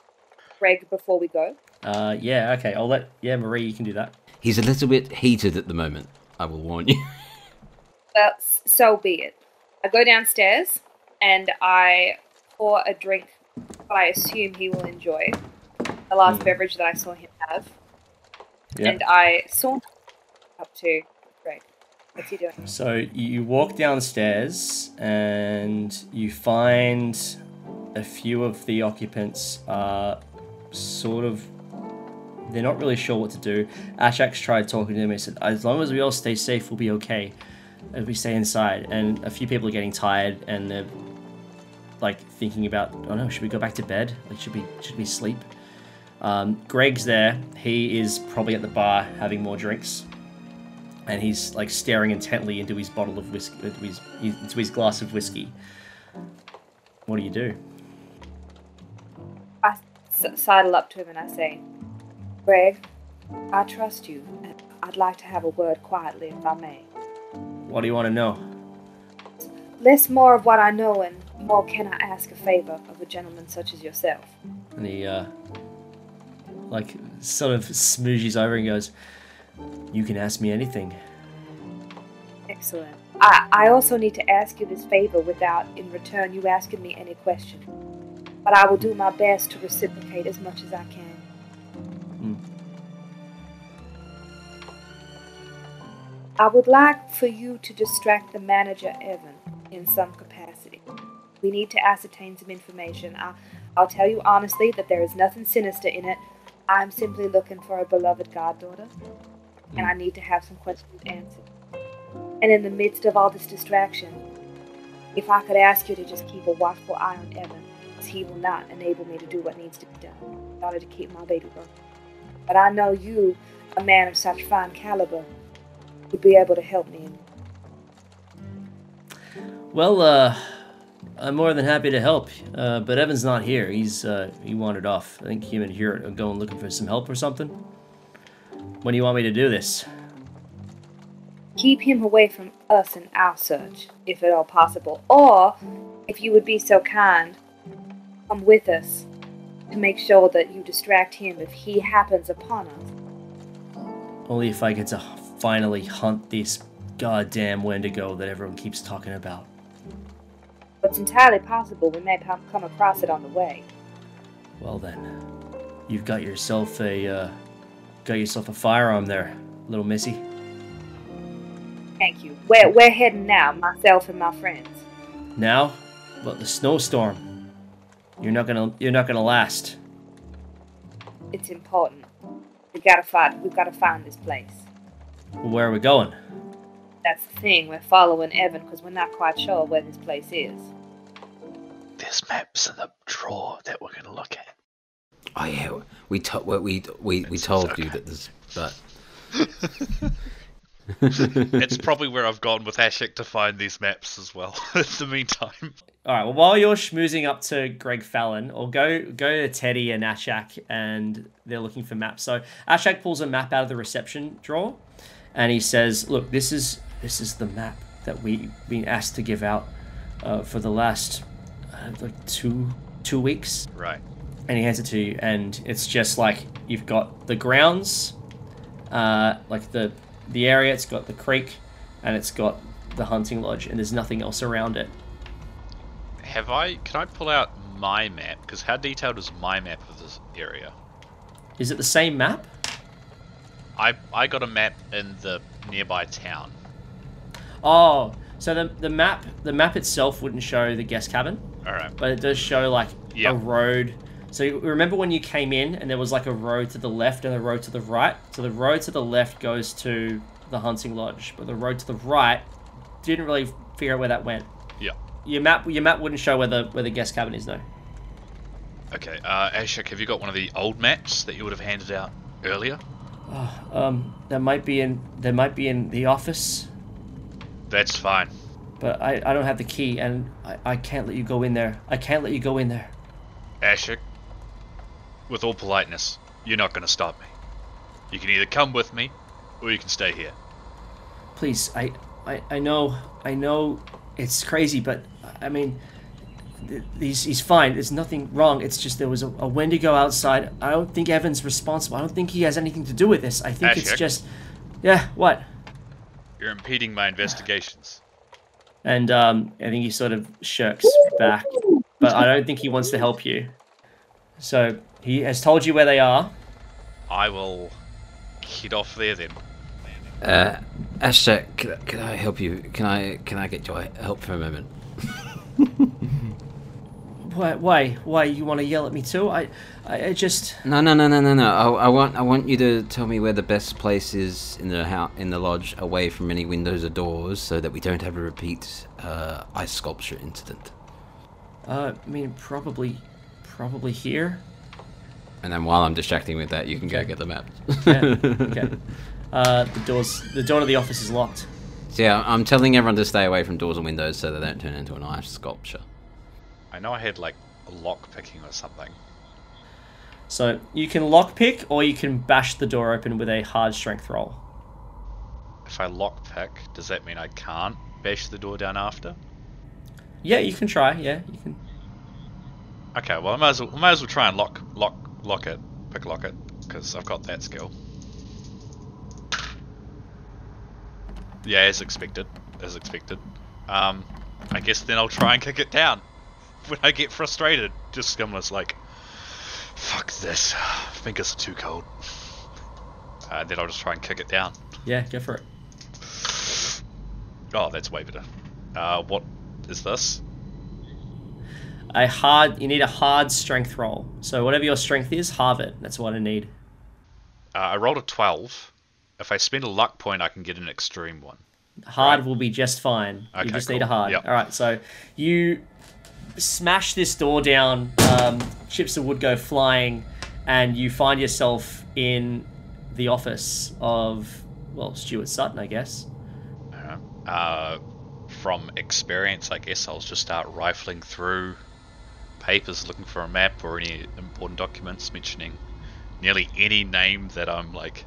Speaker 2: Greg before we go?
Speaker 1: Uh, yeah. Okay. I'll let. Yeah, Marie, you can do that.
Speaker 3: He's a little bit heated at the moment. I will warn you.
Speaker 2: Well, so be it. I go downstairs and I pour a drink that I assume he will enjoy. The last
Speaker 1: Hmm.
Speaker 2: beverage that I saw him have.
Speaker 1: Yeah.
Speaker 2: And I saunter up to Greg. What's he doing?
Speaker 1: So you walk downstairs and you find a few of the occupants are sort of they're not really sure what to do. Achak's tried talking to him. He said, "As long as we all stay safe, we'll be okay. If we stay inside." And a few people are getting tired and they're like thinking about, "Oh no, should we go back to bed? Like, should we should we sleep?" Um, Greg's there. He is probably at the bar having more drinks and he's like staring intently into his bottle of whiskey, into his, into his glass of whiskey. What do you do?
Speaker 2: I s- sidle up to him and I say, Greg, I trust you. and I'd like to have a word quietly, if I may.
Speaker 1: What do you want to know?
Speaker 2: Less more of what I know and more can I ask a favor of a gentleman such as yourself.
Speaker 1: And he, uh, like, sort of smooches over and goes, "You can ask me anything."
Speaker 2: Excellent. I, I also need to ask you this favor without, in return, you asking me any question. but I will do my best to reciprocate as much as I can.
Speaker 1: Hmm.
Speaker 2: I would like for you to distract the manager, Evan, in some capacity. We need to ascertain some information. I'll, I'll tell you honestly that there is nothing sinister in it. I'm simply looking for a beloved goddaughter, and I need to have some questions answered. And in the midst of all this distraction, if I could ask you to just keep a watchful eye on Evan, as he will not enable me to do what needs to be done in order to keep my baby girl. But I know you, a man of such fine caliber, would be able to help me.
Speaker 1: Well, uh, I'm more than happy to help, uh, but Evan's not here. He's uh, he wandered off. I think him and Hewitt are going looking for some help or something. When do you want me to do this?
Speaker 2: Keep him away from us and our search, if at all possible. Or, if you would be so kind, come with us to make sure that you distract him if he happens upon us.
Speaker 1: Only if I get to finally hunt this goddamn Wendigo that everyone keeps talking about.
Speaker 2: It's entirely possible we may come across it on the way.
Speaker 1: Well then, you've got yourself a uh, got yourself a firearm there, little missy.
Speaker 2: Thank you. We're, we're heading now, myself and my friends.
Speaker 1: Now, but the snowstorm. You're not gonna you're not gonna last.
Speaker 2: It's important. We gotta find. We've gotta find this place.
Speaker 1: Where are we going?
Speaker 2: That's the thing. We're following Evan because we're not quite sure where this place is.
Speaker 4: There's maps in the drawer that we're gonna look at.
Speaker 3: Oh yeah, we to- we we we, we told
Speaker 4: okay.
Speaker 3: you that there's but
Speaker 4: it's probably where I've gone with Achak to find these maps as well. in the meantime,
Speaker 1: All right. Well, while you're schmoozing up to Greg Fallon, or go go to Teddy and Achak, and they're looking for maps. So Achak pulls a map out of the reception drawer, and he says, "Look, this is this is the map that we've been asked to give out uh, for the last uh, like two two weeks."
Speaker 4: right?
Speaker 1: and he hands it to you, and it's just like you've got the grounds, uh, like the the area. It's got the creek, and it's got the hunting lodge, and there's nothing else around it.
Speaker 4: Have I? Can I pull out my map? Because how detailed is my map of this area?
Speaker 1: Is it the same map?
Speaker 4: I I got a map in the nearby town.
Speaker 1: Oh, so the the map the map itself wouldn't show the guest cabin,
Speaker 4: All right.
Speaker 1: but it does show like
Speaker 4: Yeah.
Speaker 1: a road. So remember when you came in, and there was like a road to the left and a road to the right. So the road to the left goes to the hunting lodge, but the road to the right didn't really figure out where that went.
Speaker 4: Yeah.
Speaker 1: Your map, your map wouldn't show where the where the guest cabin is, though.
Speaker 4: Okay. Uh, Achak, have you got one of the old maps that you would have handed out earlier?
Speaker 1: Um, that might be in that might be in the office,
Speaker 4: That's fine.
Speaker 1: but I, I don't have the key, and I, I can't let you go in there. I can't let you go in there.
Speaker 4: Achak, with all politeness, you're not going to stop me. You can either come with me, or you can stay here.
Speaker 1: Please, I, I, I know, I know, it's crazy, but I mean, th- he's he's fine. There's nothing wrong. It's just there was a, a Wendigo outside. I don't think Evan's responsible. I don't think he has anything to do with this. I think it's just, yeah, what?
Speaker 4: You're impeding my investigations.
Speaker 1: And um, I think he sort of shirks back, but I don't think he wants to help you. So he has told you where they are.
Speaker 4: I will head off there then.
Speaker 3: uh, Achak, can, can I help you? Can I can I get your help for a moment?
Speaker 1: Why? Why? Why you want to yell at me too? I, I, I just.
Speaker 3: No, no, no, no, no, no. I, I want I want you to tell me where the best place is in the house in the lodge, away from any windows or doors, so that we don't have a repeat uh, ice sculpture incident.
Speaker 1: Uh, I mean, probably, probably here.
Speaker 3: And then while I'm distracting with that, you can go get the map.
Speaker 1: Yeah. okay. Uh, the doors. The door to the office is locked.
Speaker 3: So yeah, I'm telling everyone to stay away from doors and windows so they don't turn into an ice sculpture.
Speaker 4: I know I had like a lock picking or something.
Speaker 1: So you can lockpick, or you can bash the door open with a hard strength roll.
Speaker 4: If I lockpick, does that mean I can't bash the door down after?
Speaker 1: Yeah, you can try. Yeah, you can.
Speaker 4: Okay, well I might as well, I might as well try and lock lock lock it, pick lock it, because I've got that skill. Yeah, as expected, as expected. Um, I guess then I'll try and kick it down when I get frustrated. just Scumless like, fuck this. Fingers are too cold. Uh, then I'll just try and kick it down.
Speaker 1: Yeah, go for it.
Speaker 4: Oh, that's way better. Uh, what is this?
Speaker 1: A hard. You need a hard strength roll. So whatever your strength is, halve it. That's what I need.
Speaker 4: Uh, I rolled a 12. If I spend a luck point, I can get an extreme one.
Speaker 1: Hard
Speaker 4: Right.
Speaker 1: will be just fine.
Speaker 4: Okay,
Speaker 1: you just need a hard.
Speaker 4: Yep.
Speaker 1: All right. So you smash this door down. Um, chips of wood go flying, and you find yourself in the office of well, Stuart Sutton, I guess.
Speaker 4: Uh, from experience, I guess I'll just start rifling through papers looking for a map or any important documents mentioning nearly any name that I'm like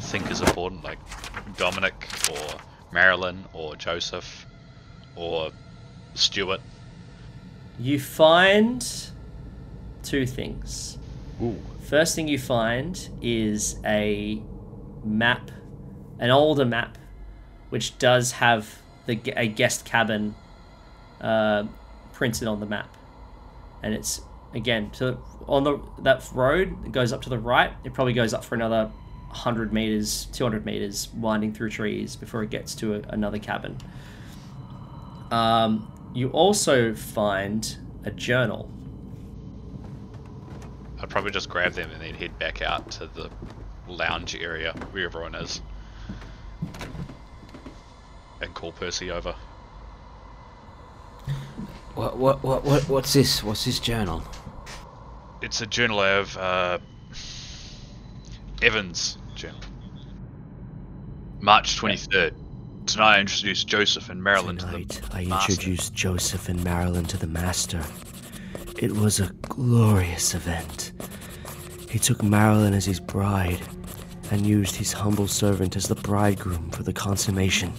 Speaker 4: think is important, like Dominic or Marilyn or Joseph or Stuart.
Speaker 1: You find two things.
Speaker 4: Ooh.
Speaker 1: First thing you find is a map, an older map, which does have the a guest cabin uh, printed on the map, and it's again to on the that road that goes up to the right. It probably goes up for another hundred meters, two hundred meters, winding through trees before it gets to a, another cabin. Um, you also find a journal.
Speaker 4: I'd probably just grab them and then head back out to the lounge area where everyone is. And call Percy over.
Speaker 3: What, what, what, what, what's this? What's this journal?
Speaker 4: It's a journal of uh, Evans journal. March 23rd. Tonight I introduced Joseph and Marilyn
Speaker 5: Tonight,
Speaker 4: to the
Speaker 5: I
Speaker 4: master.
Speaker 5: introduced Joseph and Marilyn to the Master. It was a glorious event. He took Marilyn as his bride and used his humble servant as the bridegroom for the consummation.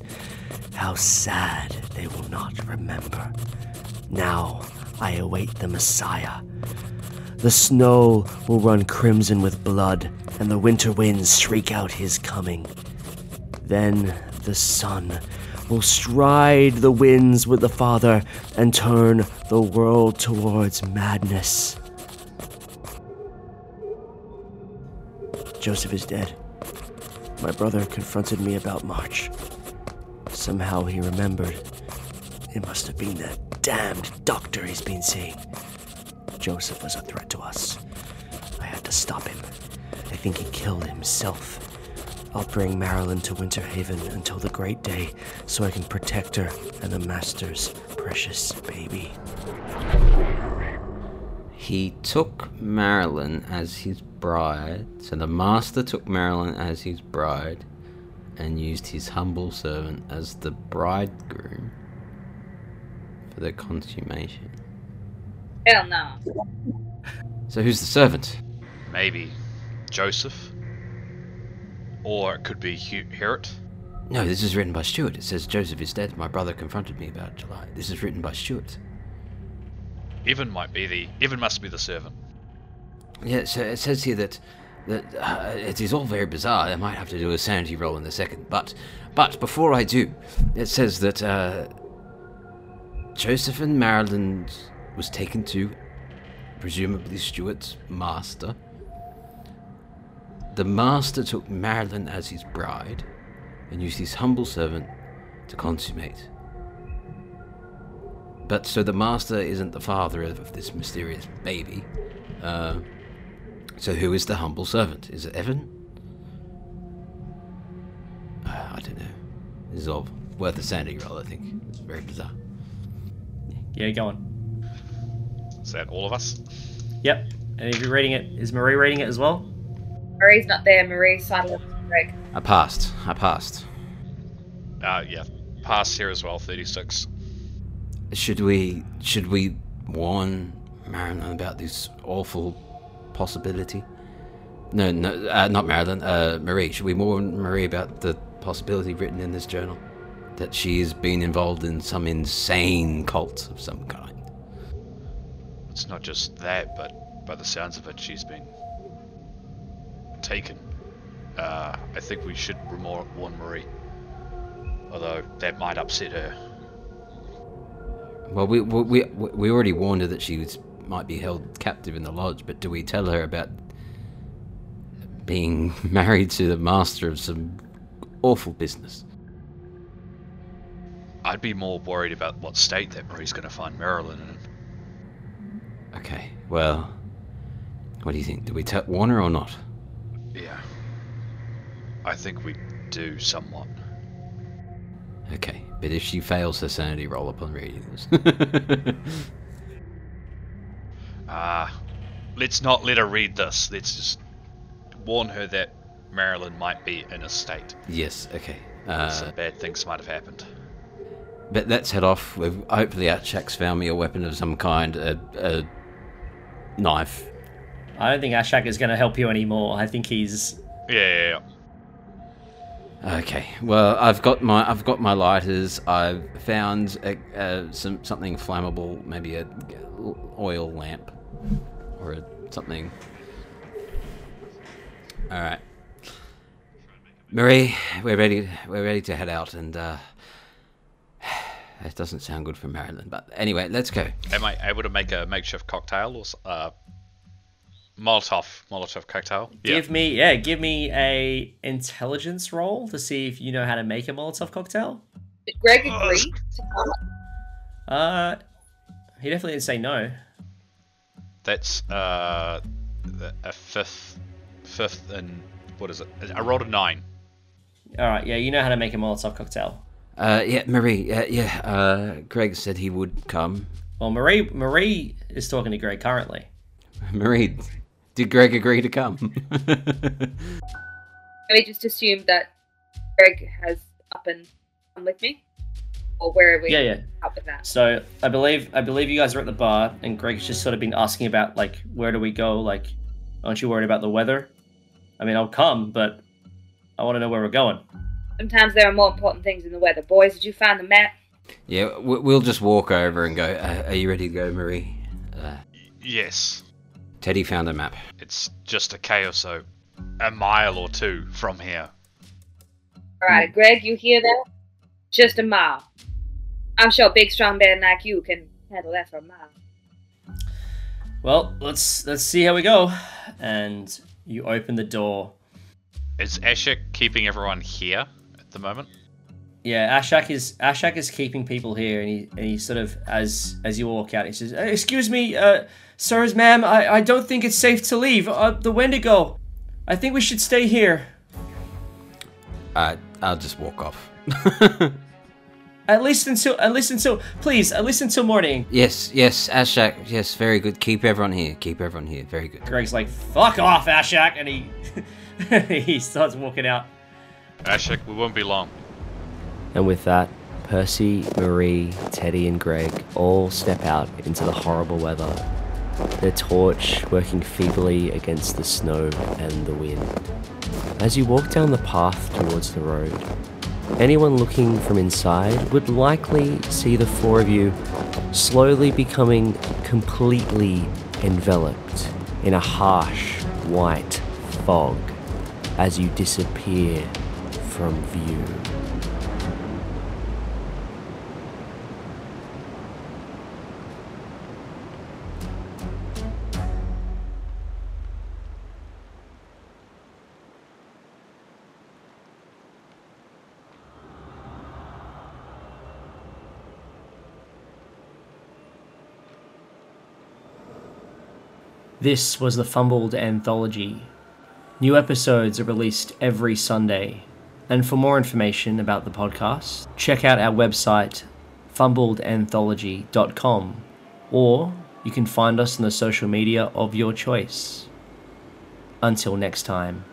Speaker 5: How sad they will not remember. Now I await the Messiah. The snow will run crimson with blood, and the winter winds shriek out his coming. Then the sun will stride the winds with the Father and turn the world towards madness. Joseph is dead. My brother confronted me about March. Somehow he remembered. It must have been that damned doctor he's been seeing. Joseph was a threat to us. I had to stop him. I think he killed himself. I'll bring Marilyn to Winter Haven until the great day so I can protect her and the Master's precious baby.
Speaker 3: He took Marilyn as his bride. So the master took Marilyn as his bride and used his humble servant as the bridegroom for the consummation.
Speaker 2: Hell no.
Speaker 3: So who's the servant?
Speaker 4: Maybe Joseph. Or it could be Hugh.
Speaker 3: No, this is written by Stuart. It says Joseph is dead. My brother confronted me about July. This is written by Stuart.
Speaker 4: Evan might be the. Evan must be the servant.
Speaker 3: Yeah, so it says here that that uh, it is all very bizarre. I might have to do a sanity roll in a second, but but before I do, it says that uh, Joseph and Marilyn was taken to presumably Stuart's master. The master took Marilyn as his bride and used his humble servant to consummate. But so the master isn't the father of, of this mysterious baby. Uh, so who is the humble servant? Is it Evan? Uh, I don't know. This is all worth a sanity roll, I think. It's very bizarre.
Speaker 1: Yeah, go on.
Speaker 4: Is that all of us?
Speaker 1: Yep. And if you're reading it, is Marie reading it as well?
Speaker 2: Marie's not there. Marie's silent. Greg.
Speaker 3: I passed. I passed.
Speaker 4: Uh, yeah. Pass here as well, 36.
Speaker 3: Should we should we warn Marilyn about this awful possibility? No, no, uh, not Marilyn. Uh, Marie. Should we warn Marie about the possibility written in this journal that she's been involved in some insane cult of some kind?
Speaker 4: It's not just that, but by the sounds of it, she's been taken. Uh, I think we should warn Marie. Although that might upset her.
Speaker 3: Well, we we we we already warned her that she was might be held captive in the lodge, but do we tell her about being married to the master of some awful business?
Speaker 4: I'd be more worried about what state that Marie's going to find Marilyn in.
Speaker 3: Okay, well, what do you think? Do we tell warn her or not?
Speaker 4: Yeah. I think we do somewhat.
Speaker 3: Okay, but if she fails her sanity roll upon reading this.
Speaker 4: Ah, let's not let her read this. Let's just warn her that Marilyn might be in a state.
Speaker 3: yes, okay. Uh,
Speaker 4: Some bad things might have happened.
Speaker 3: but let's head off. We've, hopefully, Achak's found me a weapon of some kind, a, a knife.
Speaker 1: I don't think Achak is going to help you anymore. I think he's.
Speaker 4: Yeah, yeah, yeah.
Speaker 3: Okay. Well, I've got my I've got my lighters. I've found a, uh, some something flammable, maybe a oil lamp or a, something. All right, Marie, we're ready. We're ready to head out, and uh, that doesn't sound good for Marilyn. But anyway, let's go.
Speaker 4: Am I able to make a makeshift cocktail or uh, Molotov Molotov cocktail?
Speaker 1: Give me, yeah, give me a intelligence roll to see if you know how to make a Molotov cocktail.
Speaker 2: Did Greg
Speaker 4: Oh,
Speaker 2: agree?
Speaker 4: that's-
Speaker 1: Uh, he definitely didn't say no.
Speaker 4: That's uh, a fifth, fifth, and what is it? I rolled a nine.
Speaker 1: All right, yeah, you know how to make a Molotov cocktail.
Speaker 3: Uh, yeah, Marie. Yeah, yeah. Uh, Greg said he would come.
Speaker 1: Well, Marie, Marie is talking to Greg currently.
Speaker 3: Marie, did Greg agree to come?
Speaker 2: I just assumed that Greg has up and come with me, or where are we?
Speaker 1: Yeah, yeah.
Speaker 2: Up with that.
Speaker 1: So I believe I believe you guys are at the bar, and Greg's just sort of been asking about like where do we go? Like, aren't you worried about the weather? I mean, I'll come, but I want to know where we're going.
Speaker 2: Sometimes there are more important things than the weather. Boys, did you find the map?
Speaker 3: yeah, we- we'll just walk over and go. Uh, are you ready to go, Marie? Uh,
Speaker 4: Yes,
Speaker 3: Teddy found a map.
Speaker 4: it's just a K or so, a mile or two from here.
Speaker 2: All right, Greg, you hear that? Just a mile. I'm sure a big, strong man like you can handle that for a mile.
Speaker 1: Well, let's let's see how we go. And you open the door.
Speaker 4: Is Achak keeping everyone here at the moment?
Speaker 1: Yeah, Achak is Achak is keeping people here, and he and he sort of as as you walk out, he says, "Uh, "Excuse me, uh, sirs, ma'am, I, I don't think it's safe to leave. Uh, the Wendigo. I think we should stay here
Speaker 3: Uh, I'll just walk off.
Speaker 1: at least until at least until please at least until morning."
Speaker 3: yes, yes, Achak. Yes, very good. Keep everyone here. Keep everyone here. Very good.
Speaker 1: Greg's like, "Fuck off, Achak," and he he starts walking out.
Speaker 4: Achak, we won't be long.
Speaker 5: And with that, Percy, Marie, Teddy, and Greg all step out into the horrible weather, their torch working feebly against the snow and the wind. As you walk down the path towards the road, anyone looking from inside would likely see the four of you slowly becoming completely enveloped in a harsh white fog as you disappear from view.
Speaker 1: This was the Fumbled Anthology. New episodes are released every Sunday. And for more information about the podcast, check out our website, fumbledanthology.com, or you can find us on the social media of your choice. Until next time.